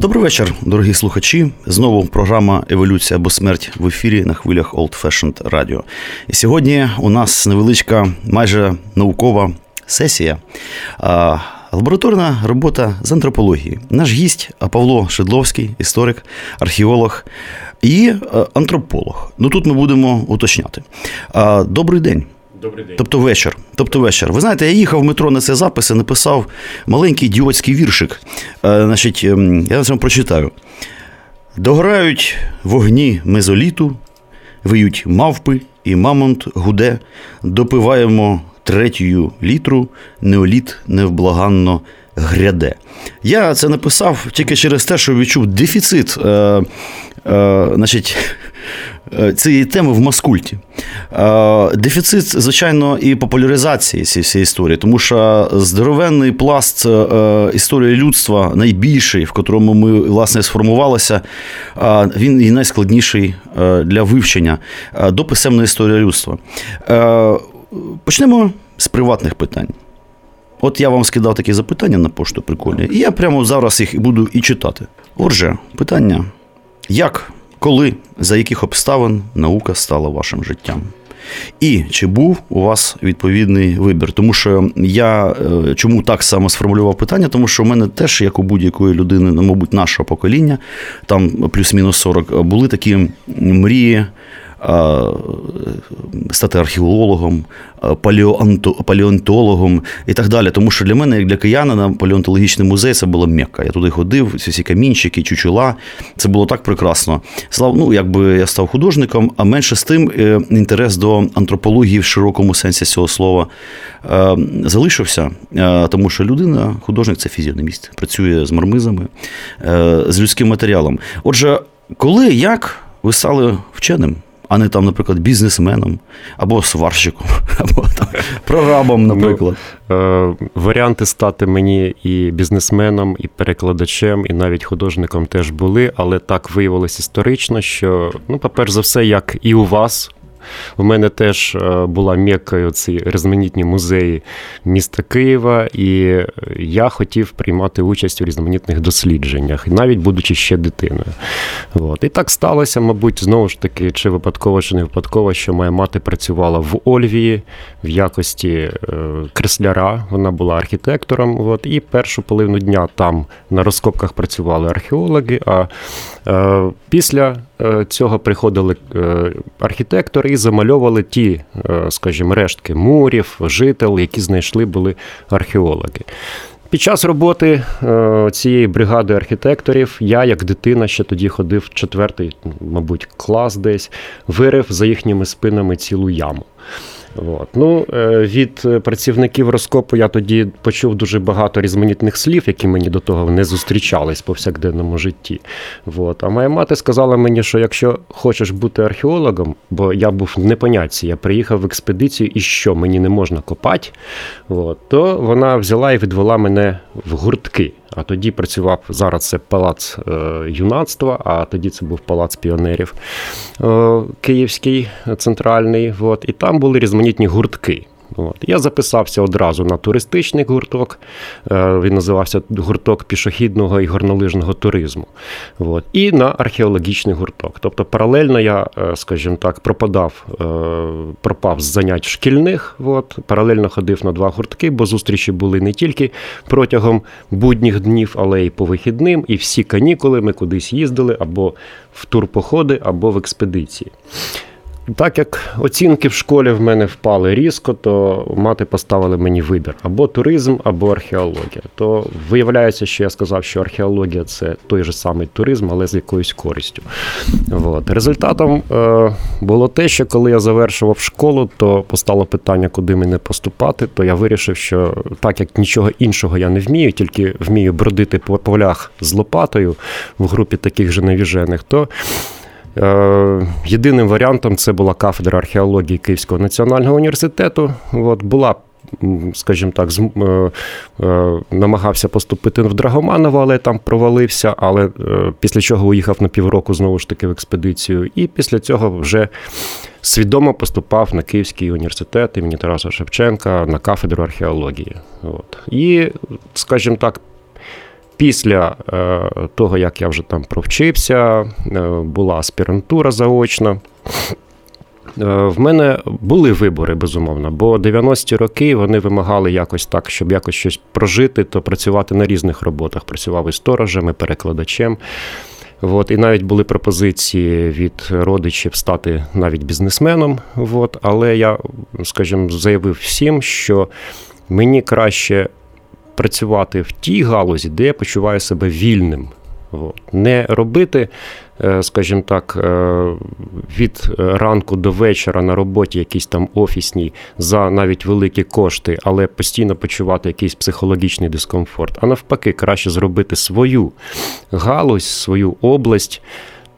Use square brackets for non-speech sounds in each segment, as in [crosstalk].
Добрий вечір, дорогі слухачі. Знову програма Еволюція або смерть в ефірі на хвилях Old Fashioned Radio. І сьогодні у нас невеличка, майже наукова сесія. Лабораторна робота з антропології. Наш гість Павло Шедловський, історик, археолог і антрополог. Ну тут ми будемо уточняти. Добрий день. Добрий день. Тобто вечір. Тобто вечір. Ви знаєте, я їхав в метро на цей запис і написав маленький ідіотський віршик. Е, значить, ем, я вам прочитаю. Дограють вогні мезоліту, виють мавпи і мамонт гуде, допиваємо третю літру, неоліт невблаганно гряде. Я це написав тільки через те, що відчув дефіцит. Е, е, значить, Е, цієї теми в маскульті. Е, дефіцит, звичайно, і популяризації цієї всієї історії, тому що здоровенний пласт е, історії людства, найбільший, в котрому ми власне сформувалися, він і найскладніший для вивчення до писемної історії людства. Почнемо з приватних питань. От я вам скидав такі запитання на пошту прикольні, і я прямо зараз їх буду і читати. Отже, питання: як коли, за яких обставин наука стала вашим життям? І чи був у вас відповідний вибір? Тому що я е, чому так само сформулював питання? Тому що в мене теж, як у будь-якої людини, ну, мабуть, нашого покоління, там плюс-мінус 40, були такі мрії стати археологом, палеонтологом і так далі. Тому що для мене, як для киянина, палеонтологічний музей це було м'яка. Я туди ходив, всі ці камінчики, чучула. Це було так прекрасно. Слав, ну, якби я став художником, а менше з тим е, інтерес до антропології в широкому сенсі цього слова е, залишився, е, тому що людина, художник це фізіономіст, працює з мармизами, з людським матеріалом. Отже, коли як ви стали вченим? А не там, наприклад, бізнесменом або сварщиком, [laughs] або там прорабом, ну, наприклад. Ну, е, Варіанти стати мені і бізнесменом, і перекладачем, і навіть художником теж були, але так виявилось історично, що, ну, по-перше за все, як і у вас. У мене теж е, була м'якою ці різноманітні музеї міста Києва, і я хотів приймати участь у різноманітних дослідженнях, навіть будучи ще дитиною. От. І так сталося, мабуть, знову ж таки, чи випадково, чи не випадково, що моя мати працювала в Ольвії в якості е, кресляра. Вона була архітектором. От. І першу половину дня там на розкопках працювали археологи. А е, після цього приходили архітектори і замальовували ті, е, скажімо, рештки мурів, жител, які знайшли були археологи. Під час роботи е, цієї бригади архітекторів я, як дитина, ще тоді ходив четвертий, мабуть, клас десь, вирив за їхніми спинами цілу яму. От. Ну, е, Від працівників розкопу я тоді почув дуже багато різноманітних слів, які мені до того не зустрічались в повсякденному житті. От. А моя мати сказала мені, що якщо хочеш бути археологом, бо я був в непонятці, я приїхав в експедицію і що мені не можна копати, от, то вона взяла і відвела мене в гуртки. А тоді працював зараз це палац е, юнацтва, а тоді це був палац піонерів е, Київський центральний. От, І там були різноманітні гуртки. От. Я записався одразу на туристичний гурток. Е, він називався гурток пішохідного і горнолижного туризму. От. І на археологічний гурток. Тобто, паралельно я, е, скажімо так, пропадав, е, пропав з занять шкільних. От. Паралельно ходив на два гуртки, бо зустрічі були не тільки протягом будніх днів, але й по вихідним. І всі канікули ми кудись їздили або в турпоходи, або в експедиції. Так як оцінки в школі в мене впали різко, то мати поставили мені вибір або туризм, або археологія. То виявляється, що я сказав, що археологія це той же самий туризм, але з якоюсь користю. От. Результатом е, було те, що коли я завершував школу, то постало питання, куди мені поступати. То я вирішив, що так як нічого іншого я не вмію, тільки вмію бродити по полях з лопатою в групі таких же невіжених, то єдиним варіантом це була кафедра археології Київського національного університету. От, була Скажімо так, е, е, намагався поступити в Драгоманово, але там провалився. Але після чого уїхав на півроку знову ж таки в експедицію. І після цього вже свідомо поступав на Київський університет імені Тараса Шевченка на кафедру археології. От. І, скажімо так, Після е, того, як я вже там провчився, е, була аспірантура заочна. Е, в мене були вибори, безумовно, бо 90-ті роки вони вимагали якось так, щоб якось щось прожити, то працювати на різних роботах. Працював і сторожем, і перекладачем. От, І навіть були пропозиції від родичів стати навіть бізнесменом. От, Але я, скажімо, заявив всім, що мені краще працювати в тій галузі, де я почуваю себе вільним. Не робити, е, скажімо так, е, від ранку до вечора на роботі якісь там офісній за навіть великі кошти, але постійно почувати якийсь психологічний дискомфорт. А навпаки, краще зробити свою галузь, свою область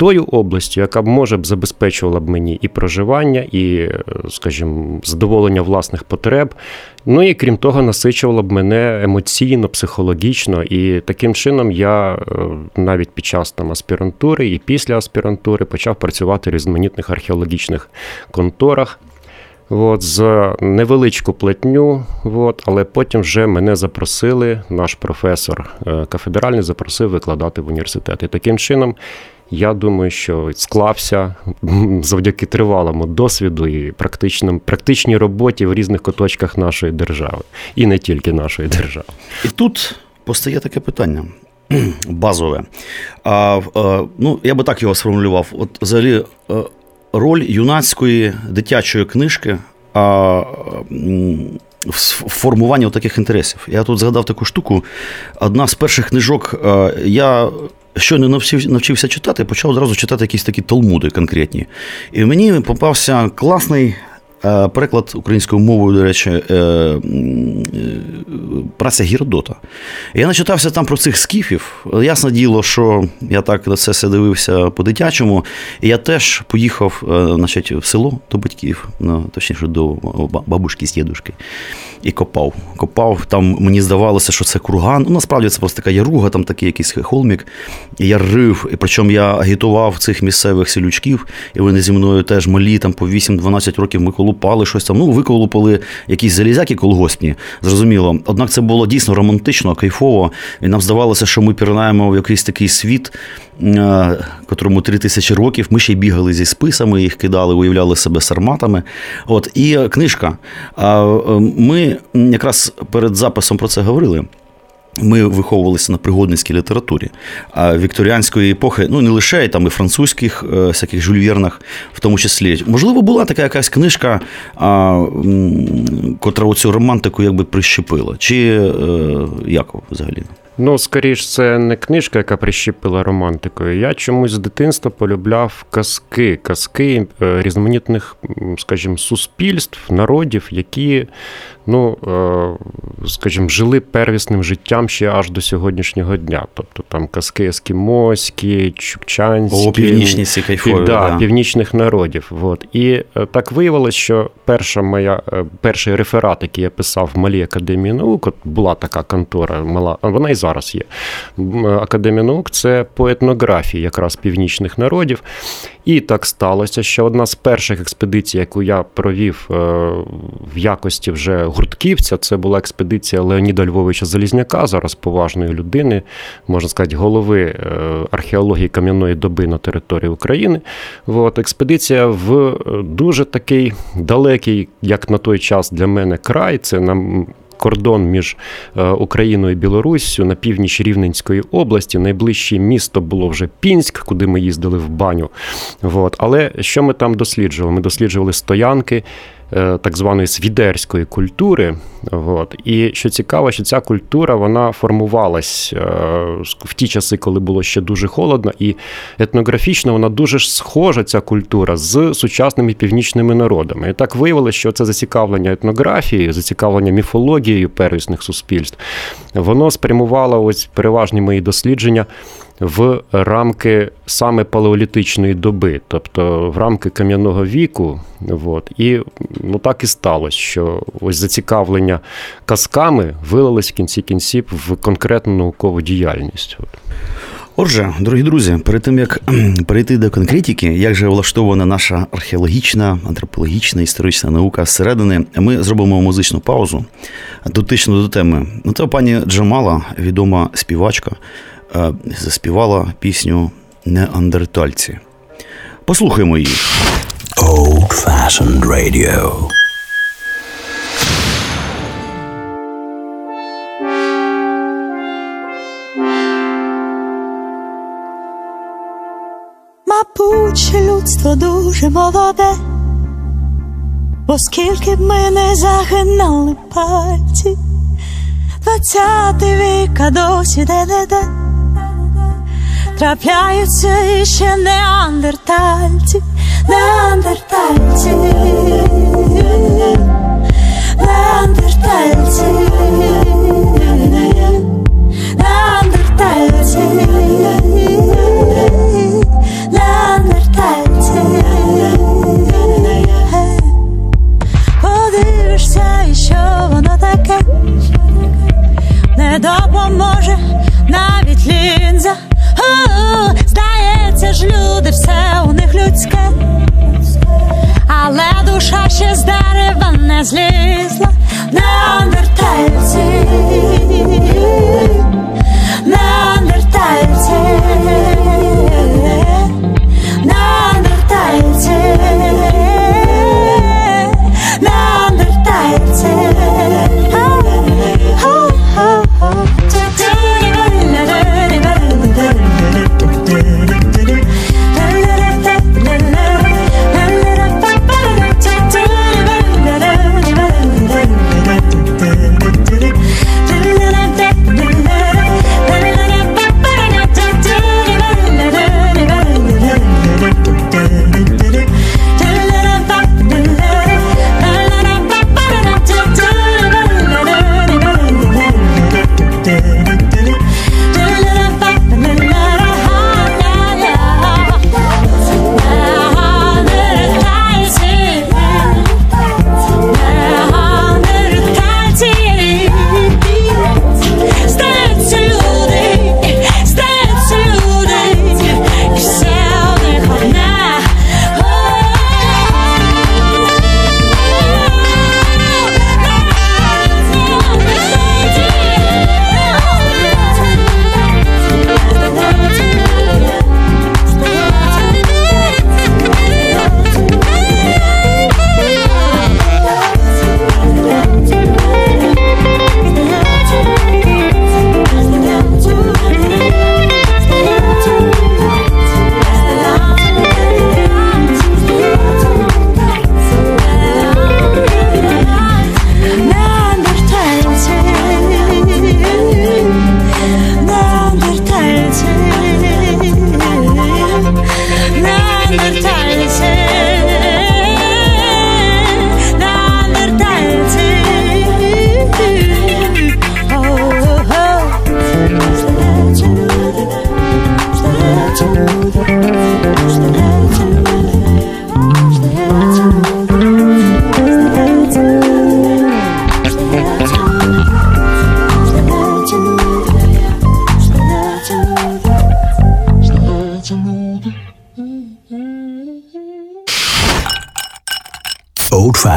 тою областю, яка б може б забезпечувала б мені і проживання, і, е, скажімо, задоволення власних потреб. Ну і крім того, насичувала б мене емоційно, психологічно. І таким чином я е, навіть під час там аспірантури і після аспірантури почав працювати в різноманітних археологічних конторах. От, За невеличку платню, от, але потім вже мене запросили, наш професор е, кафедральний запросив викладати в університет. І таким чином я думаю, що склався завдяки тривалому досвіду і практичним, практичній роботі в різних куточках нашої держави, і не тільки нашої держави. І тут постає таке питання. Базове. А, а, ну, Я би так його сформулював. От взагалі е, роль юнацької дитячої книжки а, в формуванні таких інтересів. Я тут згадав таку штуку. Одна з перших книжок е, я щойно навчився читати, почав одразу читати якісь такі талмуди конкретні. І мені попався класний. Е, переклад українською мовою, до речі, е, е, праця Гіродота. Я начитався там про цих скіфів. Ясне діло, що я так на це все дивився по-дитячому. І я теж поїхав значить, в село до батьків, ну, точніше, до бабушки з дідушки і копав. Копав, там мені здавалося, що це курган. Ну, насправді це просто така яруга, там такий якийсь холмік. І я рив. І причому я агітував цих місцевих селючків, і вони зі мною теж малі, там по 8-12 років ми колупали щось там. Ну, виколупали якісь залізяки колгоспні, зрозуміло. Однак це було дійсно романтично, кайфово. І нам здавалося, що ми пірнаємо в якийсь такий світ, Е, котрому три тисячі років. Ми ще й бігали зі списами, їх кидали, уявляли себе сарматами. От і книжка. Е, ми якраз перед записом про це говорили. Ми виховувалися на пригодницькій літературі а вікторіанської епохи, ну не лише там і французьких е, всяких жульвєрнах, в тому числі. Можливо, була така якась книжка, а, котра оцю романтику якби прищепила. Чи е, як взагалі? Ну, скоріш, це не книжка, яка прищепила романтикою. Я чомусь з дитинства полюбляв казки, казки е, різноманітних, скажімо, суспільств, народів, які ну, е, скажімо, жили первісним життям ще аж до сьогоднішнього дня. Тобто там казки ескімоські, чукчанські, О, північні ці кайфові, да, да. північних народів. От. І е, так виявилось, що перша моя, е, перший реферат, який я писав в Малій академії наук, от була така контора, мала, вона і зараз є. Академія наук це по етнографії якраз північних народів. І так сталося, що одна з перших експедицій, яку я провів в якості вже гуртківця. Це була експедиція Леоніда Львовича Залізняка, зараз поважної людини, можна сказати, голови е, археології кам'яної доби на території України. От, Експедиція в е, дуже такий далекий, як на той час для мене, край. Це нам кордон між е, Україною і Білоруссю на північ Рівненської області. Найближче місто було вже Пінськ, куди ми їздили в баню. От. Але що ми там досліджували? Ми досліджували стоянки. Е, так званої свідерської культури. От. І що цікаво, що ця культура вона формувалась е, в ті часи, коли було ще дуже холодно, і етнографічно вона дуже схожа, ця культура з сучасними північними народами. І так виявилося, що це зацікавлення етнографією, зацікавлення міфологією первісних суспільств, воно спрямувало ось переважні мої дослідження в рамки саме палеолітичної доби, тобто в рамки кам'яного віку. От. І ну, так і сталося, що ось зацікавлення казками вилилось в кінці кінців в конкретну наукову діяльність. Отже, дорогі друзі, перед тим як перейти до конкретики, як же влаштована наша археологічна, антропологічна, історична наука зсередини, ми зробимо музичну паузу дотично до теми. Ну, це пані Джамала, відома співачка, заспівала пісню Неандертальці. Послухаймо її. Old Fashioned Radio. Мабуть, людство дуже молоде, оскільки б ми не загинали пальці, двадцятий вік, а досі де-де-де трапляються іще неандертальці, неандертальці, неандертальці, неандертальці, неандертальці. Подивишся, і що воно таке не допоможе навіть лінза. Здається ж, люди, все у них людське, але душа ще з дерева не злізла, неандертальці, неандертальці,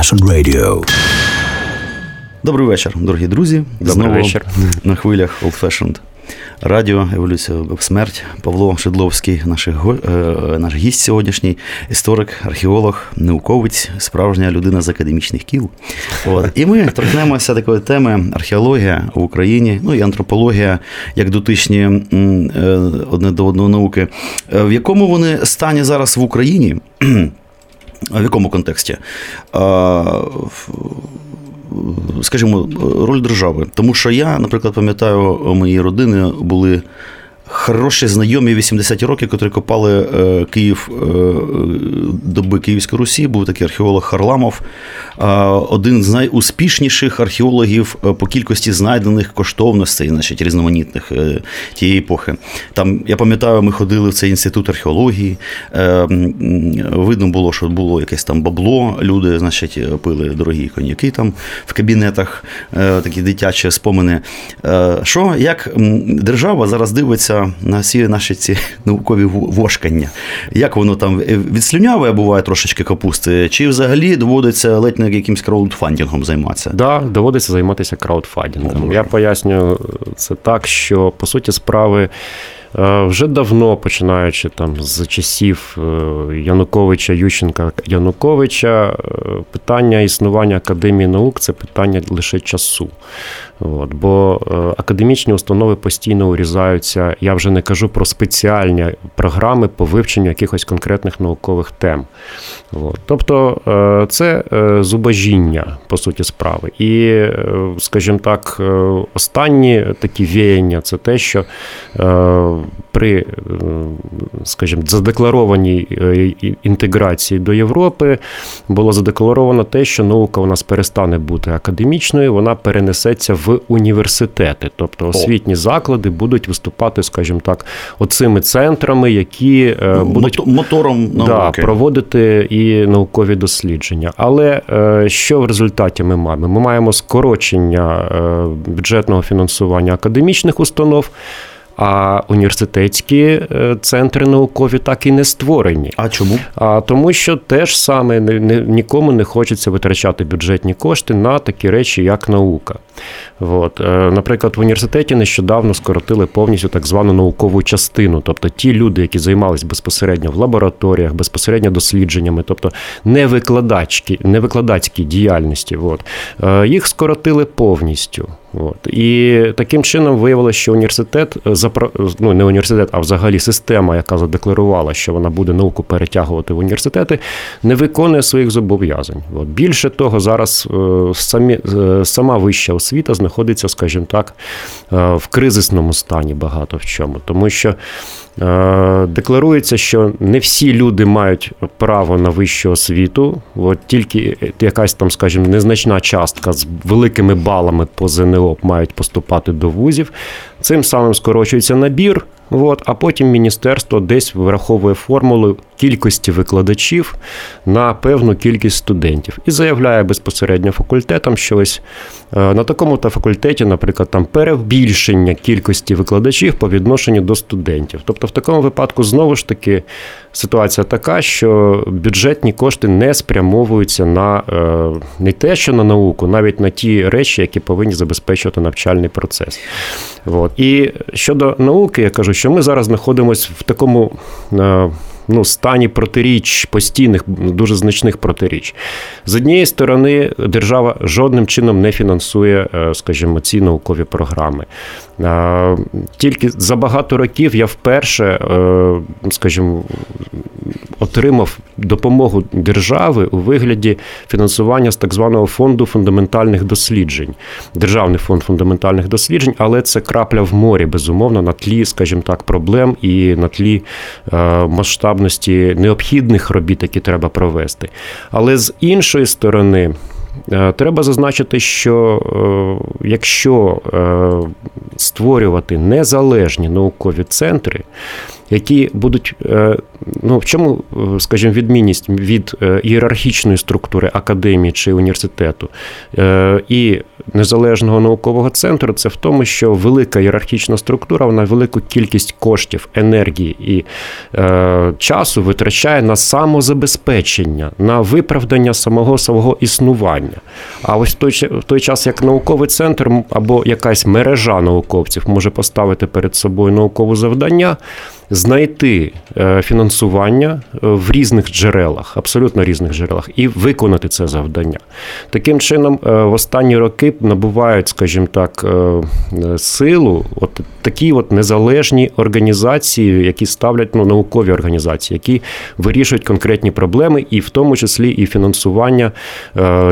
Fashioned Radio. Добрий вечір, дорогі друзі. Добрий вечір. на хвилях Old Fashioned Радіо Еволюція смерть Павло Шедловський, наш, го- е, наш гість сьогоднішній, історик, археолог, науковець, справжня людина з академічних кіл. От. І ми торкнемося такої теми археологія в Україні, ну і антропологія, як дотичні е, одне до одного науки. Е, В якому вони стані зараз в Україні? В якому контексті? Скажімо, роль держави. Тому що я, наприклад, пам'ятаю, у моєї родини були хороші знайомі 80-ті роки, котрі копали е, Київ е, доби Київської Русі. Був такий археолог Харламов, е, один з найуспішніших археологів е, по кількості знайдених коштовностей, значить, різноманітних е, тієї епохи. Там, я пам'ятаю, ми ходили в цей інститут археології. е, Видно було, що було якесь там бабло. Люди, значить, пили дорогі коньяки там в кабінетах, е, такі дитячі спомини. Е, Що, як держава зараз дивиться на всі наші ці наукові вошкання? Як воно там е, відслюнявує, буває трошечки капусти, чи взагалі доводиться ледь не якимсь краудфандингом займатися? Да, доводиться займатися краудфандингом. Я пояснюю це так, що по суті справи. е, Вже давно, починаючи там з часів е, Януковича, Ющенка Януковича, питання існування академії наук це питання лише часу. От, бо е, академічні установи постійно урізаються. Я вже не кажу про спеціальні програми по вивченню якихось конкретних наукових тем. От. Тобто е, це е, зубожіння, по суті, справи. І, скажімо так, останні такі віяння це те, що при, е, скажімо, задекларованій е, інтеграції до Європи було задекларовано те, що наука у нас перестане бути академічною, вона перенесеться в університети. Тобто освітні заклади будуть виступати, скажімо так, оцими центрами, які е, будуть Мото- мотором да, проводити і наукові дослідження. Але що в результаті ми маємо? Ми маємо скорочення бюджетного фінансування академічних установ. А університетські е, центри наукові так і не створені. А чому? А тому, що теж саме не, не, нікому не хочеться витрачати бюджетні кошти на такі речі, як наука. От. Е, Наприклад, в університеті нещодавно скоротили повністю так звану наукову частину. Тобто ті люди, які займалися безпосередньо в лабораторіях, безпосередньо дослідженнями, тобто не викладачки, не викладацькій діяльності, от, е, їх скоротили повністю. От. І таким чином виявилося, що університет е, ну не університет, а взагалі система, яка задекларувала, що вона буде науку перетягувати в університети, не виконує своїх зобов'язань. От. Більше того, зараз е, самі, е, сама вища освіта знаходиться, скажімо так, е, в кризисному стані багато в чому, тому що. Е, Декларується, що не всі люди мають право на вищу освіту, от тільки якась там, скажімо, незначна частка з великими балами по ЗНО мають поступати до вузів. Цим самим скорочується набір. От, а потім міністерство десь враховує формулу кількості викладачів на певну кількість студентів і заявляє безпосередньо факультетам, що ось е, на такому-то факультеті, наприклад, там перебільшення кількості викладачів по відношенню до студентів. Тобто, в такому випадку знову ж таки ситуація така, що бюджетні кошти не спрямовуються на е, не те, що на науку, навіть на ті речі, які повинні забезпечувати навчальний процес. От. І щодо науки, я кажу, що ми зараз знаходимося в такому. Ну, стані протиріч, постійних, дуже значних протиріч. З однієї сторони, держава жодним чином не фінансує, е, скажімо, ці наукові програми. Тільки за багато років я вперше, е, скажімо, отримав допомогу держави у вигляді фінансування з так званого фонду фундаментальних досліджень. Державний фонд фундаментальних досліджень, але це крапля в морі, безумовно, на тлі, скажімо так, проблем і на тлі е, масштабності необхідних робіт, які треба провести. Але з іншої сторони. Е, Треба зазначити, що е, якщо е, створювати незалежні наукові центри, які будуть, е, ну в чому, е, скажімо, відмінність від е, ієрархічної структури академії чи університету і незалежного наукового центру, це в тому, що велика ієрархічна структура вона велику кількість коштів, енергії і часу витрачає на самозабезпечення, на виправдання самого свого існування. А ось в той, в той час, як науковий центр або якась мережа науковців може поставити перед собою наукове завдання, знайти е, фінансування е, в різних джерелах, абсолютно різних джерелах, і виконати це завдання. Таким чином, е, в останні роки набувають, скажімо так, силу от такі от незалежні організації, які ставлять ну, наукові організації, які вирішують конкретні проблеми, і в тому числі і фінансування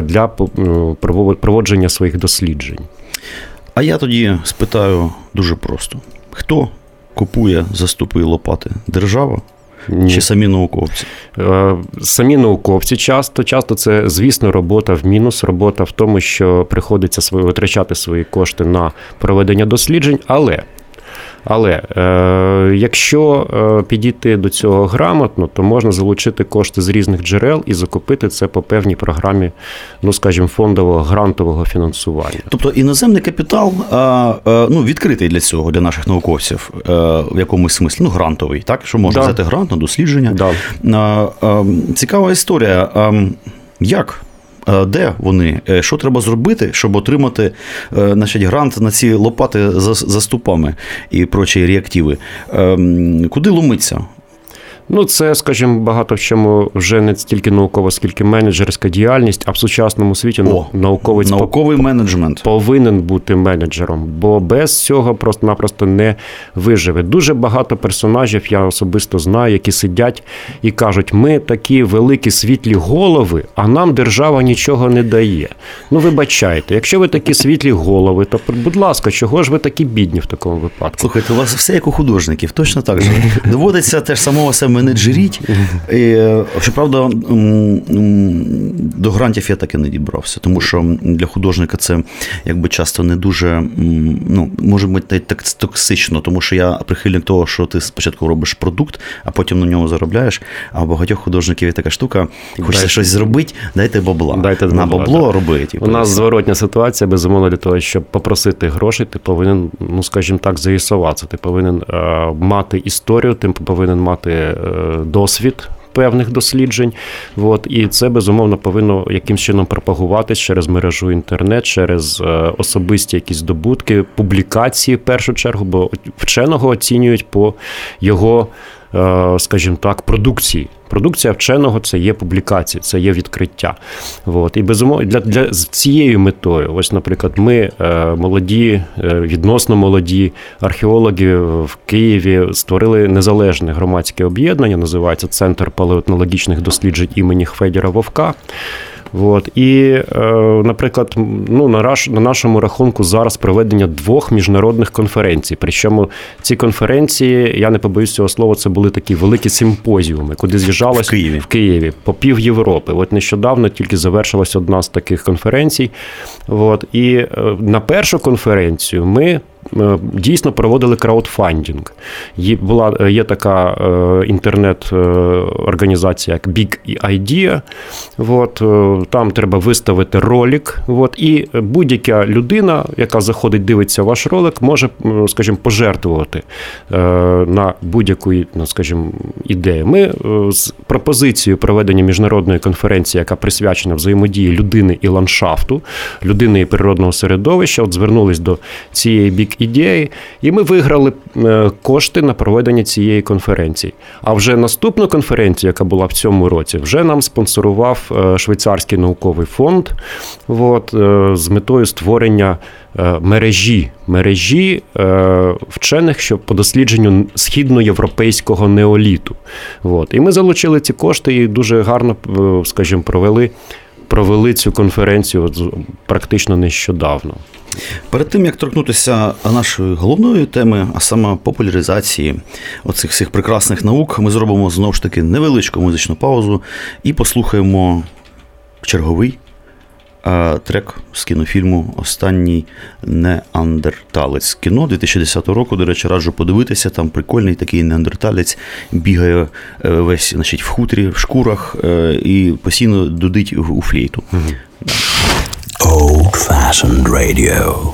для ну, проводження своїх досліджень. А я тоді спитаю дуже просто: хто купує заступи і лопати? Держава? Ні. Чи самі науковці? Е, самі науковці часто. Часто це, звісно, робота в мінус, робота в тому, що приходиться свої, витрачати свої кошти на проведення досліджень, але але е, якщо е, підійти до цього грамотно, то можна залучити кошти з різних джерел і закупити це по певній програмі, ну скажімо, фондового грантового фінансування. Тобто іноземний капітал ну, відкритий для цього, для наших науковців, е, в якомусь смислі, ну грантовий, так що можна да. взяти грант на дослідження. Да. Цікава історія. Як Е, де вони, е, що треба зробити, щоб отримати е, значить, грант на ці лопати за заступами і прочі реактиви. Ем, куди ломиться? Ну, це, скажімо, багато в чому вже не стільки наукова, скільки менеджерська діяльність, а в сучасному світі О, науковець науковий менеджмент повинен бути менеджером, бо без цього просто-напросто не виживе. Дуже багато персонажів я особисто знаю, які сидять і кажуть: ми такі великі світлі голови, а нам держава нічого не дає. Ну, вибачайте, якщо ви такі світлі голови, то будь ласка, чого ж ви такі бідні в такому випадку? Слухайте, у вас все як у художників, точно так же [laughs] доводиться теж самого себе менеджеріть. І, Щоправда, до грантів я так і не дібрався, тому що для художника це якби часто не дуже ну, може бути так токсично, тому що я прихильник того, що ти спочатку робиш продукт, а потім на ньому заробляєш. А у багатьох художників є така штука, хочеться дайте, щось зробити, дайте бабла. Дайте на бабло робити. У нас зворотня ситуація, безумовно, для того, щоб попросити грошей, ти повинен, ну скажімо так, заїсуватися. Ти повинен е, мати історію, ти повинен мати. Е, досвід. Певних досліджень, От, і це безумовно повинно якимсь чином пропагуватись через мережу інтернет, через е, особисті якісь здобутки, публікації в першу чергу, бо вченого оцінюють по його скажімо так, продукції. Продукція вченого це є публікації, це є відкриття. От. І безумовно для для з цією метою, ось, наприклад, ми е, молоді, е, відносно молоді археологи в Києві створили незалежне громадське об'єднання, називається Центр палеотнологічних досліджень імені Хфедіра Вовка. От. І, е, наприклад, ну, на наш, на нашому рахунку зараз проведення двох міжнародних конференцій. Причому ці конференції, я не побоюсь цього слова, це були такі великі симпозіуми, куди з'їжджалось в Києві в Києві по пів Європи. От нещодавно тільки завершилась одна з таких конференцій. От. І е, на першу конференцію ми дійсно проводили краудфандинг. Є була е, є така е, інтернет-організація, як Big Idea. От, Там треба виставити ролик. От, І будь-яка людина, яка заходить, дивиться ваш ролик, може, скажімо, пожертвувати на будь-яку ну, скажімо, ідею. Ми з пропозицією проведення міжнародної конференції, яка присвячена взаємодії людини і ландшафту, людини і природного середовища, от звернулись до цієї Big ідеї, і ми виграли е, кошти на проведення цієї конференції. А вже наступну конференцію, яка була в цьому році, вже нам спонсорував е, швейцарський науковий фонд от, е, з метою створення мережі мережі вчених що по дослідженню східноєвропейського неоліту. От. І ми залучили ці кошти і дуже гарно, скажімо, провели. Провели цю конференцію практично нещодавно. Перед тим як торкнутися нашої головної теми, а саме популяризації оцих всіх прекрасних наук, ми зробимо знову ж таки невеличку музичну паузу і послухаємо черговий трек з кінофільму Останній неандерталець. Кіно 2010 року, до речі, раджу подивитися. Там прикольний такий неандерталець бігає е, весь значить, в хутрі, в шкурах е, і постійно дудить у флейту. Old fashioned radio.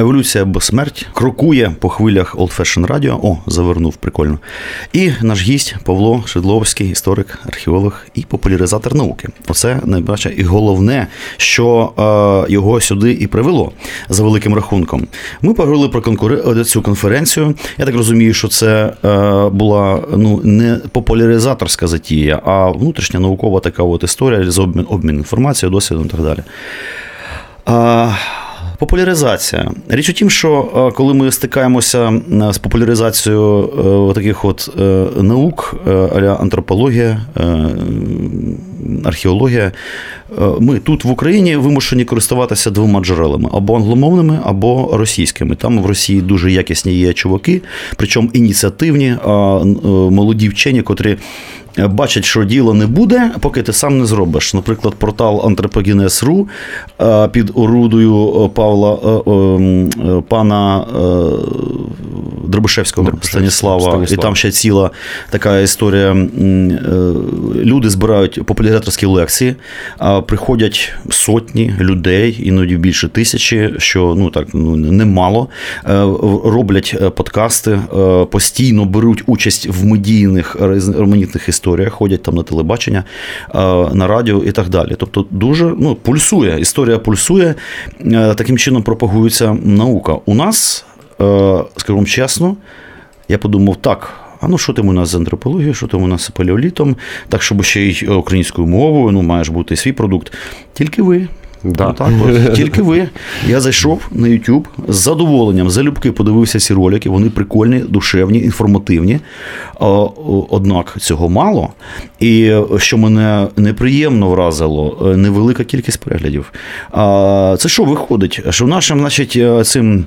Еволюція або смерть крокує по хвилях Old Fashion Radio. О, завернув, прикольно. І наш гість Павло Шедловський, історик, археолог і популяризатор науки. Оце найбаче і головне, що е, його сюди і привело за великим рахунком. Ми поговорили про конкур... цю конференцію. Я так розумію, що це е, була ну не популяризаторська затія, а внутрішня наукова така от історія з обмін, обмін інформацією, досвідом і так далі. Популяризація. Річ у тім, що е, коли ми стикаємося е, з популяризацією е, таких от наук, аля антропологія, археологія, е, ми тут в Україні вимушені користуватися двома джерелами: або англомовними, або російськими. Там в Росії дуже якісні є чуваки, причому ініціативні, е, молоді вчені, котрі. Бачать, що діло не буде, поки ти сам не зробиш. Наприклад, портал Anthropogenes.ru е, під орудою Павла пана Дробишевського Дробишевського Станіслава, і там ще ціла така історія. Люди збирають популяризаторські лекції, приходять сотні людей, іноді більше тисячі, що ну так ну немало. Е, Роблять е, подкасти, е, постійно беруть участь в медійних різноманітних історіях, ходять там на телебачення, на радіо і так далі. Тобто дуже ну, пульсує. Історія пульсує, таким чином пропагується наука. У нас, скажу чесно, я подумав, так. А ну що там у нас з антропологією, що там у нас з палеолітом, так, щоб ще й українською мовою, ну має ж бути свій продукт. Тільки ви. Да. Ну, так, от. [laughs] Тільки ви. Я зайшов на YouTube з задоволенням, залюбки подивився ці ролики. Вони прикольні, душевні, інформативні. Однак цього мало. І е, що мене неприємно вразило, е, невелика кількість переглядів. Це що виходить? Що нашим, значить, е, цим.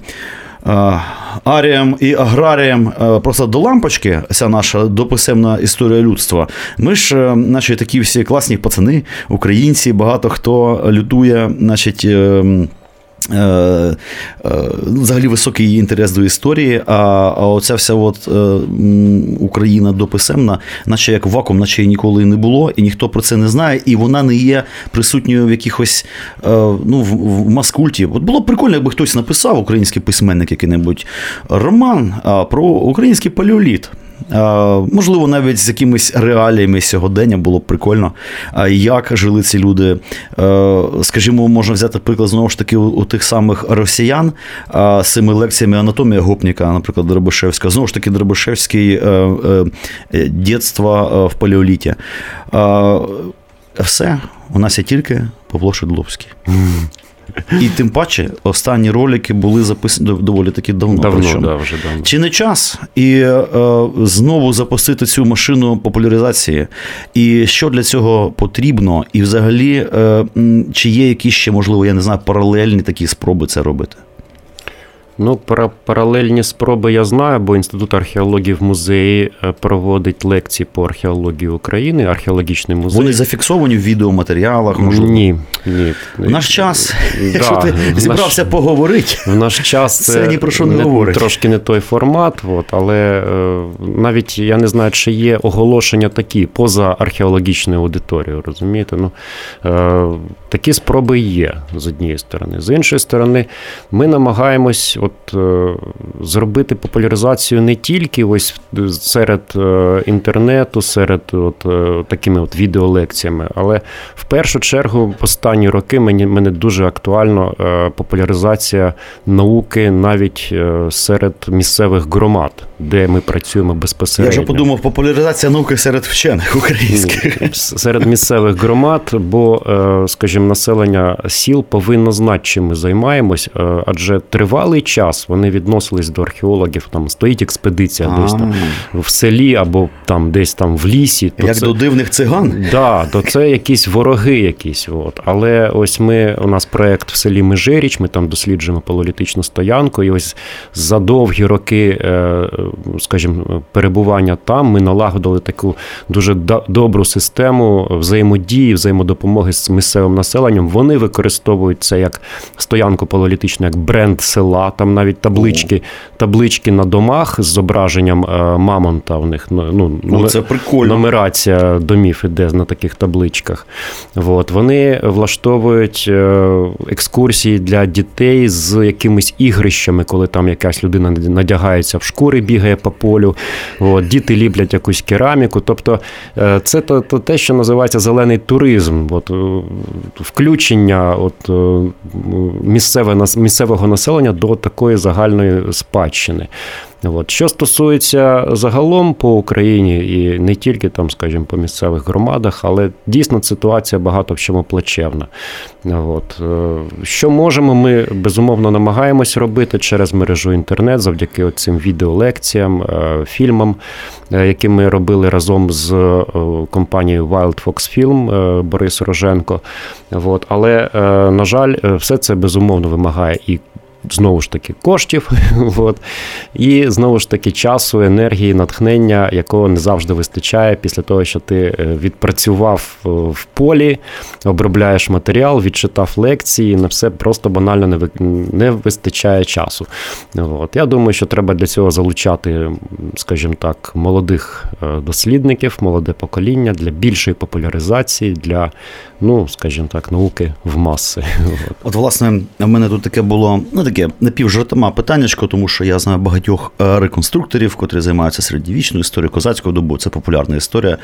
Е, Аріям і аграріям е, просто до лампочки, ця наша дописемна історія людства. Ми ж, наче такі всі класні пацани, українці, багато хто лютує, значить. Е, е, Взагалі високий інтерес до історії, а, а оця вся от, е, Україна дописемна, наче як вакуум, наче її ніколи не було, і ніхто про це не знає, і вона не є присутньою в якихось е, ну, в, в маскульті. От було прикольно, якби хтось написав, український письменник який-небудь роман про український палеоліт. А, Можливо, навіть з якимись реаліями сьогодення було б прикольно, як жили ці люди. Е, Скажімо, можна взяти приклад знову ж таки у, тих самих росіян з цими лекціями анатомія гопніка, наприклад, Дробишевська. Знову ж таки, Дробишевський е, е, е, дєтство е, в палеоліті. Е, Все, у нас є тільки Павло Шедловський. І тим паче останні ролики були записані доволі таки давно. Давно, да, вже давно. Чи не час і е, знову запустити цю машину популяризації? І що для цього потрібно? І взагалі, е, чи є якісь ще, можливо, я не знаю, паралельні такі спроби це робити? Ну, пара- паралельні спроби я знаю, бо Інститут археології в музеї е, проводить лекції по археології України, археологічний музей. Вони зафіксовані в відеоматеріалах, можливо. Ні, ні. В наш час, Да, якщо ти в наш- зібрався поговорити, В наш час Це це, ні про що не не говорить. трошки не той формат, от, але е, навіть я не знаю, чи є оголошення такі поза археологічною аудиторією, розумієте? Ну, е, такі спроби є з однієї сторони. З іншої сторони, ми намагаємось от, е, зробити популяризацію не тільки ось серед е, інтернету, серед от, е, такими от відеолекціями, але в першу чергу в останні роки мені мене дуже актуально е, популяризація науки навіть е, серед місцевих громад, де ми працюємо безпосередньо. я вже подумав, популяризація науки серед вчених українських. Серед місцевих громад, бо, е, скажімо, населення сіл повинно знати, чим ми займаємось, е, адже тривалий час вони відносились до археологів. Там стоїть експедиція десь там в селі або там десь там в лісі. То Як це... до дивних циган. Да, то це якісь вороги якісь. От. Але ось ми, у нас проєкт в селі Межиріч, ми там досліджуємо палеолітичну стоянку, і ось за довгі роки е, скажімо, перебування там, ми налагодили таку дуже добру систему взаємодії, взаємодопомоги з місцевим населенням. Вони використовують це як стоянку пололітичну, як бренд села. Там навіть таблички, таблички на домах з зображенням е, мамонта. В них ну, О, це прикольно. нумерація домів іде на таких табличках. От. Вони влаштовують е, екскурсії для дітей з якимись ігрищами, коли там якась людина надягається в шкури, бігає по полю. От. Діти ліплять якусь кераміку. Тобто е, це те, що називається зелений туризм. От, Включення от, місцеве, місцевого населення до такої загальної спадщини. От. Що стосується загалом по Україні і не тільки там, скажімо, по місцевих громадах, але дійсно ситуація багато в чому плачевна. От. Е, що можемо, ми безумовно намагаємось робити через мережу інтернет, завдяки цим відеолекціям, е, фільмам, е, які ми робили разом з компанією Wild Fox Film Борис Роженко. От. Але, на жаль, все це безумовно вимагає і знову ж таки коштів, [laughs] от, і знову ж таки часу, енергії, натхнення, якого не завжди вистачає після того, що ти е, відпрацював е, в полі, обробляєш матеріал, відчитав лекції, на все просто банально не вистачає часу. От. Я думаю, що треба для цього залучати, скажімо так, молодих е, дослідників, молоде покоління для більшої популяризації, для, ну, скажімо так, науки в маси. [laughs] От, От власне, в мене тут таке було ну, таке таке напівжартома питаннячко, тому що я знаю багатьох е, реконструкторів, котрі займаються середньовічною історією козацького добу. Це популярна історія.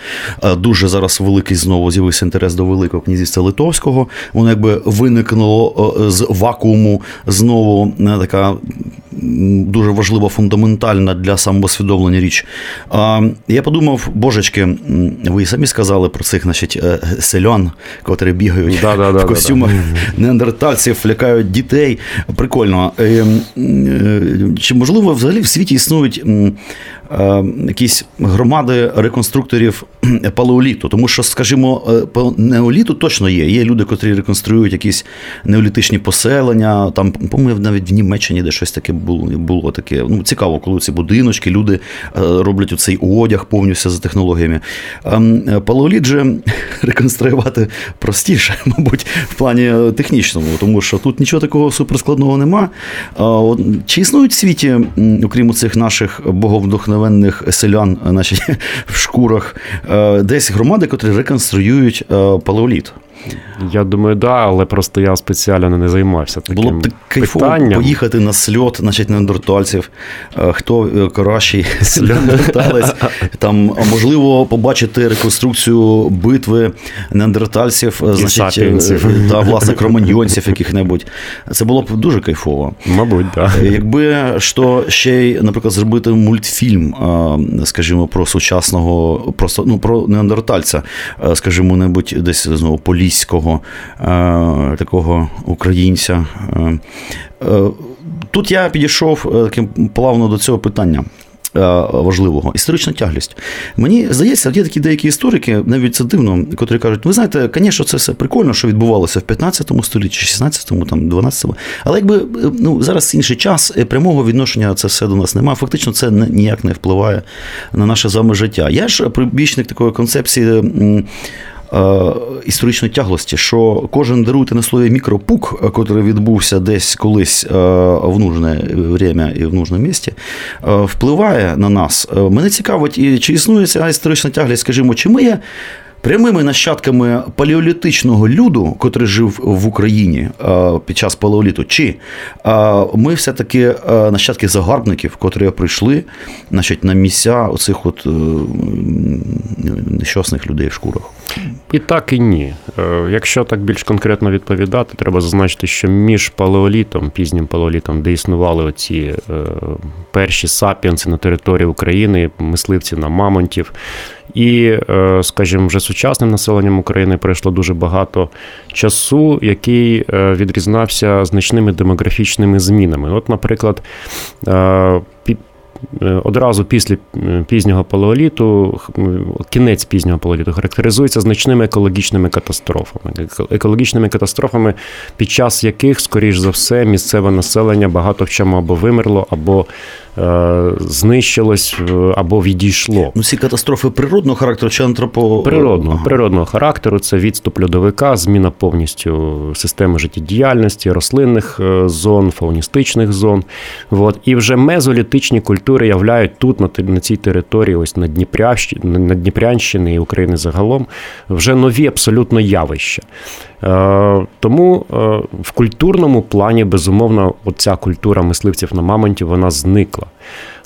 Е, дуже зараз великий знову з'явився інтерес до Великого князівства Литовського. Воно якби виникнуло е, з вакууму знову така дуже важлива, фундаментальна для самосвідомлення річ. Я подумав, божечки, ви самі сказали про цих значить, селян, котрі бігають да, да, в костюмах [laughs] неандертальців, лякають дітей. Прикольно. Ем, е, чи можливо взагалі в світі існують Е, якісь громади реконструкторів [clears throat] палеоліту. Тому що, скажімо, е, по неоліту точно є. Є люди, котрі реконструюють якісь неолітичні поселення. Там, по-моєму, навіть в Німеччині де щось таке було таке. Ну, Цікаво, коли ці будиночки, люди е, роблять цей одяг повністю за технологіями. Ем, палеоліт же [laughs] реконструювати простіше, [laughs] мабуть, в плані технічному, тому що тут нічого такого суперскладного нема. Чи існують в світі, окрім цих наших боговдохновених обикновенних селян значить, [laughs] в шкурах, е, десь громади, котрі реконструюють е, палеоліт. Я думаю, да, але просто я спеціально не займався таким Було б кайфово питанням. поїхати на сльот, значить, неандертальців, е, хто е, кращий [laughs] [laughs] неандерталець. Там можливо побачити реконструкцію битви неандертальців, е, значить, та власне [laughs] кроманьйонців яких-небудь. Це було б дуже кайфово. Мабуть, так. Да. Якби що ще й, наприклад, зробити мультфільм, скажімо, про сучасного, просто ну про неандертальця, скажімо, небудь десь знову поліс російського е, такого українця. Е, е, тут я підійшов таким плавно до цього питання. Важливого історична тяглість. Мені здається, є такі деякі історики, навіть це дивно, котрі кажуть, ви знаєте, звісно, це все прикольно, що відбувалося в 15 столітті, 16-му, там, 12-му. Але якби ну, зараз інший час, прямого відношення це все до нас немає. Фактично, це ніяк не впливає на наше з вами життя. Я ж прибічник такої концепції історичної тяглості, що кожен даруйте на слові мікропук, який відбувся десь колись е, в нужне время і в нужному місці, е, впливає на нас. Мене цікавить, чи існує ця історична тяглість, скажімо, чи ми є Прямими нащадками палеолітичного люду, котрий жив в Україні е, під час палеоліту, чи е, ми все-таки е, нащадки загарбників, котрі прийшли значить, на місця оцих от нещасних людей в шкурах? І так, і ні. Якщо так більш конкретно відповідати, треба зазначити, що між палеолітом, пізнім палеолітом, де існували оці перші сапіенси на території України, мисливці на мамонтів. І, е, скажімо, вже сучасним населенням України пройшло дуже багато часу, який е, відрізнався значними демографічними змінами. От, наприклад, е, Одразу після пізнього палеоліту, кінець пізнього палеоліту характеризується значними екологічними катастрофами. Екологічними катастрофами, під час яких, скоріш за все, місцеве населення багато в чому або вимерло, або е, знищилось е, або відійшло. Ну, ці катастрофи природного характеру чи антропо... Природного, Ага. природного характеру це відступ льодовика, зміна повністю системи життєдіяльності, рослинних е, зон, фауністичних зон. От. І вже мезолітичні культури являють тут, на, те- на цій території, ось на, Дніпрящ... на Дніпрянщини і України загалом, вже нові абсолютно явища. Е, Тому е, в культурному плані, безумовно, оця культура мисливців на мамонтів вона зникла.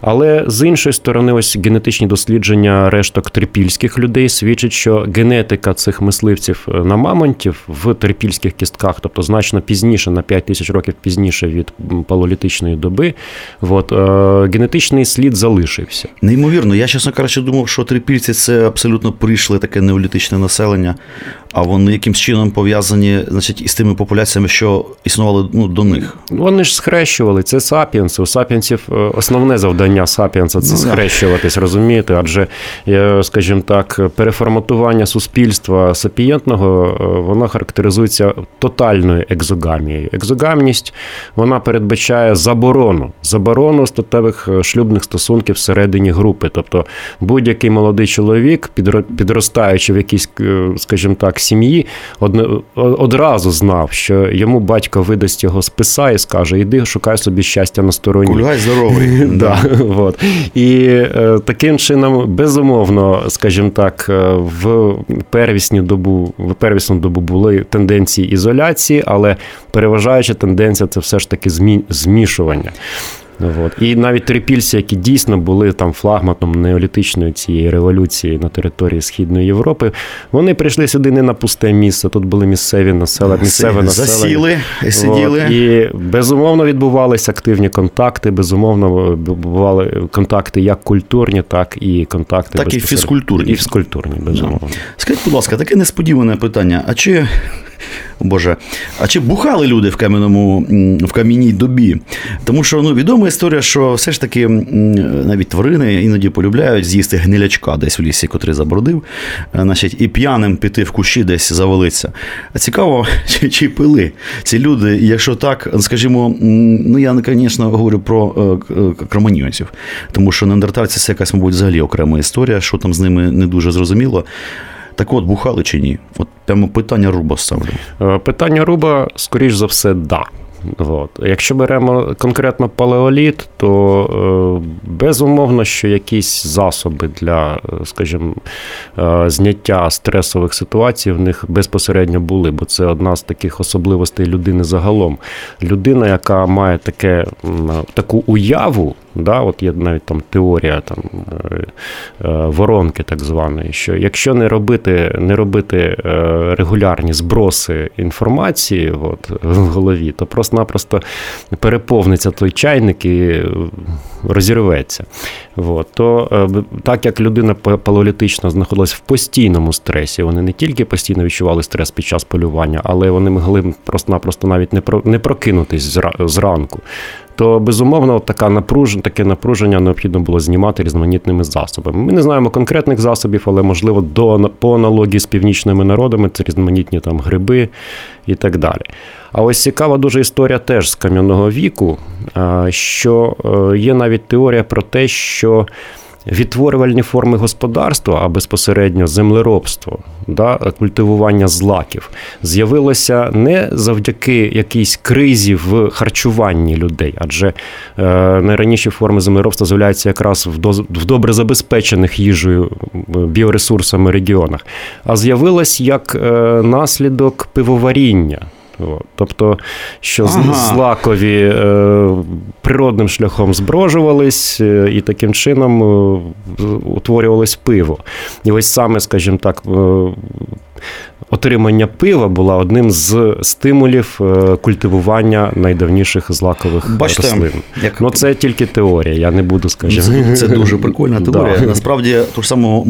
Але з іншої сторони, ось генетичні дослідження решток трипільських людей свідчать, що генетика цих мисливців е, на мамонтів в трипільських кістках, тобто значно пізніше, на 5 тисяч років пізніше від м, палеолітичної доби, от, генетичний слід залишився. Неймовірно, я, чесно кажучи, думав, що трипільці це абсолютно прийшле таке неолітичне населення, а вони якимсь чином пов'язані значить, із тими популяціями, що існували ну, до них. Вони ж схрещували, це сапіенси. У сапіенсів е, основне завдання сапіенса це Ну, схрещуватись, розумієте? Адже, скажімо так, переформатування суспільства сапієнтного, е, воно характеризується тотальною екзогамією. Екзогамність вона передбачає заборону, заборону статевих е, шлюбних стосунків всередині групи. Тобто будь-який молодий чоловік, підро- підростаючи в якійсь, скажімо так, сім'ї, одне- одразу знав, що йому батько видасть його списа і скаже: іди шукай собі щастя на стороні. Кульгай здоровий. [laughs] Да, [laughs] от. І е, таким чином, безумовно, скажімо так, е, в первісну добу, в первісну добу були тенденції ізоляції, але переважаюча тенденція це все ж таки змі, змішування. От. І навіть трипільці, які дійсно були там флагматом неолітичної цієї революції на території Східної Європи, вони прийшли сюди не на пусте місце. Тут були місцеві населення, місцеве населення. Засіли, сиділи. От, і безумовно відбувалися активні контакти, безумовно бували контакти як культурні, так і контакти Так і фізкультурні. І фізкультурні, безумовно. Скажіть, будь ласка, таке несподіване питання. А чи. Боже, а чи бухали люди в кам'яному в кам'яній добі? Тому що ну, відома історія, що все ж таки навіть тварини іноді полюбляють з'їсти гнилячка десь в лісі, котрий забродив, е, значить, і п'яним піти в кущі десь завалиться. Цікаво, [laughs] чи, чи пили ці люди, якщо так, скажімо, ну я, звісно, говорю про е, е, кроманьйонців, тому що неандертальці це якась, мабуть, взагалі окрема історія, що там з ними не дуже зрозуміло. Так от, бухали чи ні? От прямо питання руба ставлю. Е, Питання руба, скоріш за все, да. От. Якщо беремо конкретно палеоліт, то е, безумовно, що якісь засоби для, е, скажімо, зняття стресових ситуацій в них безпосередньо були, бо це одна з таких особливостей людини загалом. Людина, яка має таке, таку уяву, да, от є навіть там теорія там, е, е, воронки, так званої, що якщо не робити, не робити е, регулярні зброси інформації от, в голові, то просто-напросто переповниться той чайник і розірветься. От. То так як людина па- палеолітично знаходилась в постійному стресі, вони не тільки постійно відчували стрес під час полювання, але вони могли просто-напросто навіть не прокинутись зранку. То безумовно, от така напруж... таке напруження необхідно було знімати різноманітними засобами. Ми не знаємо конкретних засобів, але можливо до по аналогії з північними народами це різноманітні там гриби і так далі. А ось цікава дуже історія теж з кам'яного віку, що е, є навіть теорія про те, що відтворювальні форми господарства, а безпосередньо землеробство, да, культивування злаків, з'явилося не завдяки якійсь кризі в харчуванні людей, адже е, найраніші форми землеробства з'являються якраз в, доз- в добре забезпечених їжею біоресурсами регіонах, а з'явилось як е, наслідок пивоваріння. Тобто, що Ага. злакові е, природним шляхом зброжувались, е, і таким чином е, утворювалось пиво. І ось саме, скажімо так, е, отримання пива була одним з стимулів е, культивування найдавніших злакових Бачите, рослин. як- Ну, це тільки теорія, я не буду, скажімо. Це, це [laughs] дуже прикольна теорія. Да. Насправді, ту ж саму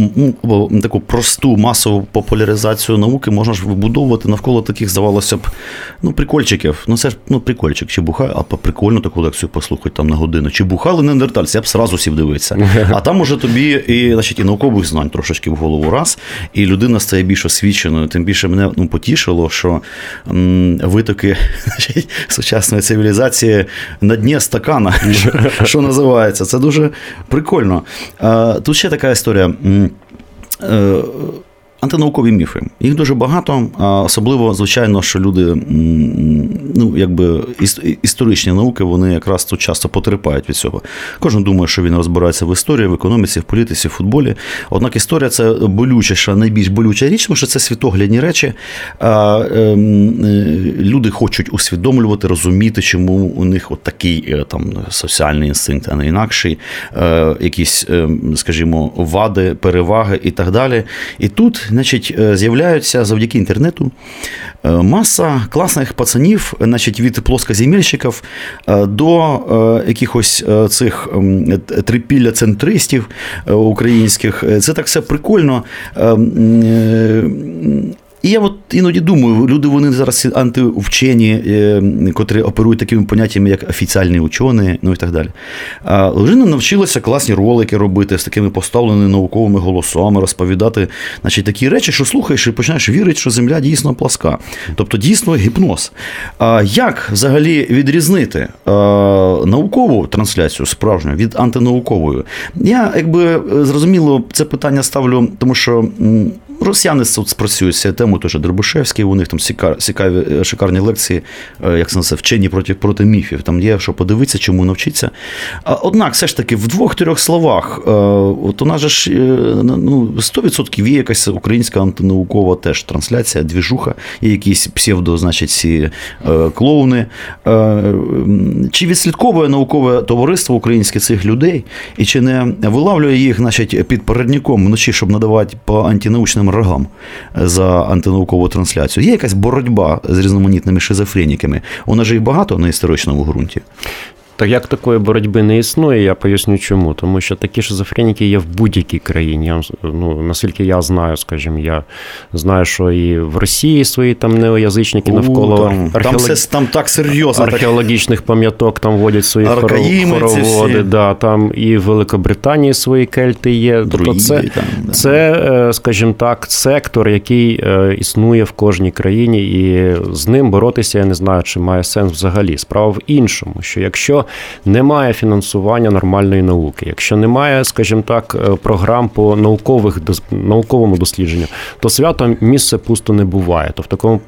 таку просту масову популяризацію науки можна ж вибудовувати навколо таких, здавалося б, ну, прикольчиків. Ну, це ж ну, прикольчик, чи бухає, а прикольно таку лекцію послухати там на годину. Чи бухали неандертальці, я б сразу сів дивитися. [laughs] А там уже тобі і, значить, і наукових знань трошечки в голову раз, і людина стає більш освічена. Освіченою. Тим більше мене ну, потішило, що м, витоки [laughs] сучасної цивілізації на дні стакана, [laughs] що, що називається. Це дуже прикольно. Е, Тут ще така історія. Антинаукові міфи. Їх дуже багато, особливо, звичайно, що люди, ну, якби історичні науки, вони якраз тут часто потерпають від цього. Кожен думає, що він розбирається в історії, в економіці, в політиці, в футболі. Однак історія це болючіша, найбільш болюча річ, тому що це світоглядні речі. Ем, е, люди хочуть усвідомлювати, розуміти, чому у них от такий е, там соціальний інстинкт, а не інакший, е, якісь, е, скажімо, вади, переваги і так далі. І тут, значить, е, з'являються завдяки інтернету е, маса класних пацанів, значить, від плоскоземельщиків е, до якихось цих ем, трипілля центристів українських. Це так все прикольно. І я от іноді думаю, люди вони зараз антивчені, е, котрі оперують такими поняттями, як офіціальні учені, ну і так далі. А Лежина навчилася класні ролики робити з такими поставленими науковими голосами, розповідати значить, такі речі, що слухаєш і починаєш вірити, що земля дійсно пласка. Тобто дійсно гіпноз. А як взагалі відрізнити е, наукову трансляцію справжню від антинаукової? Я якби зрозуміло це питання ставлю, тому що. Росіяни спрацюють цю тему, теж Дробишевський, у них там цікаві, е, шикарні лекції, е, як це називається, вчені проти, проти міфів. Там є що подивитися, чому навчитися. Однак, все ж таки, в двох-трьох словах, е, от у нас же ж ну, 100% є якась українська антинаукова теж трансляція, двіжуха, є якісь псевдо, значить, ці клоуни. Чи відслідковує наукове товариство українське цих людей, і чи не вилавлює їх, значить, під передняком вночі, щоб надавати по антинаучним рогам за антинаукову трансляцію? Є якась боротьба з різноманітними шизофреніками? У нас же їх багато на історичному ґрунті. Так як такої боротьби не існує, я поясню чому. Тому що такі шизофреніки є в будь-якій країні. Я, ну, наскільки я знаю, скажімо, я знаю, що і в Росії свої там неоязичники навколо там, там, все, там так серйозно. Археологічних пам'яток там водять свої хоро- хороводи. Да, там і в Великобританії свої кельти є. Тобто це, там, да. це, е, скажімо так, сектор, який е, існує в кожній країні, і з ним боротися я не знаю, чи має сенс взагалі. Справа в іншому, що якщо немає фінансування нормальної науки, якщо немає, скажімо так, е, програм по наукових науковому дослідженню, то свято місце пусто не буває. То в такому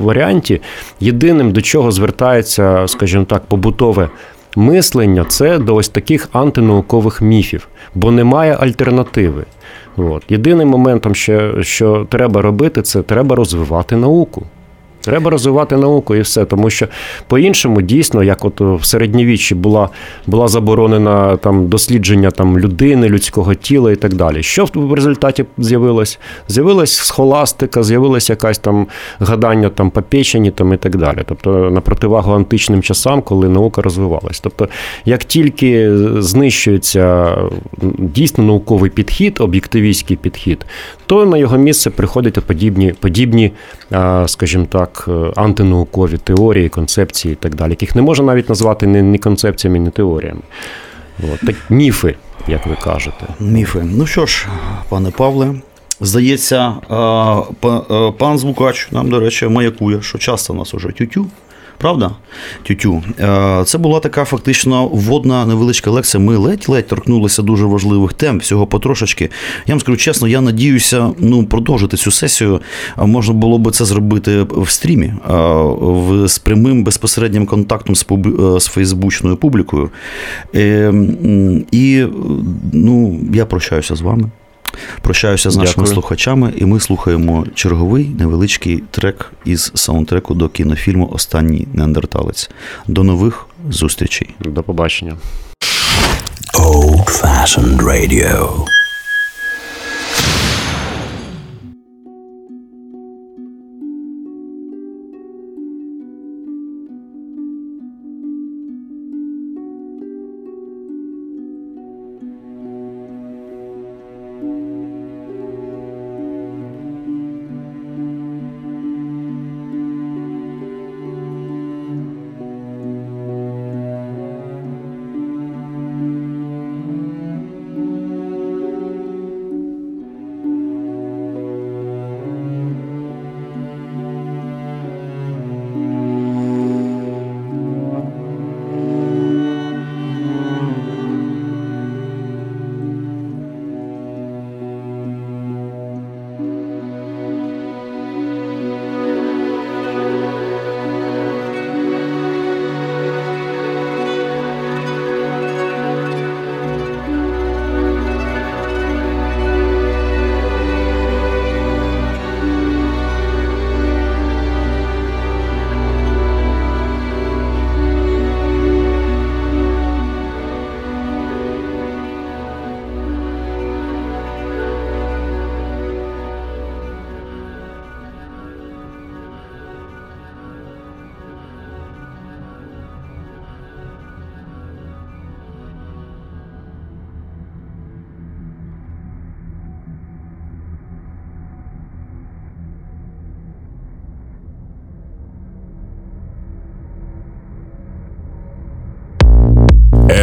варіанті єдиним до чого звертається, скажімо так, побутове. Мислення це до ось таких антинаукових міфів, бо немає альтернативи. От. Єдиним моментом, що, що треба робити, це треба розвивати науку. Треба розвивати науку і все, тому що по-іншому дійсно, як от в середньовіччі була, була заборонена там дослідження там людини, людського тіла і так далі. Що в результаті з'явилось? З'явилась схоластика, з'явилась якась там гадання там по печені там і так далі. Тобто на противагу античним часам, коли наука розвивалась. Тобто, як тільки знищується дійсно науковий підхід, об'єктивістський підхід, то на його місце приходять подібні, подібні, скажімо так, антинаукові теорії, концепції і так далі, яких не можна навіть назвати ні, концепціями, ні теоріями. От, так, міфи, як ви кажете. Міфи. Ну що ж, пане Павле, здається, па- а, пан Звукач нам, до речі, маякує, що часто нас уже тютю. Правда? Тютю. Е, Це була така фактично вводна невеличка лекція. Ми ледь-ледь торкнулися дуже важливих тем, всього потрошечки. Я вам скажу чесно, я надіюся ну, продовжити цю сесію. Можна було би це зробити в стрімі, з прямим безпосереднім контактом з, пуб- е, з фейсбучною публікою. Е, І ну, я прощаюся з вами. Прощаюся з нашими Дякую. слухачами, і ми слухаємо черговий невеличкий трек із саундтреку до кінофільму Останній неандерталець. До нових зустрічей. До побачення. Old fashioned radio.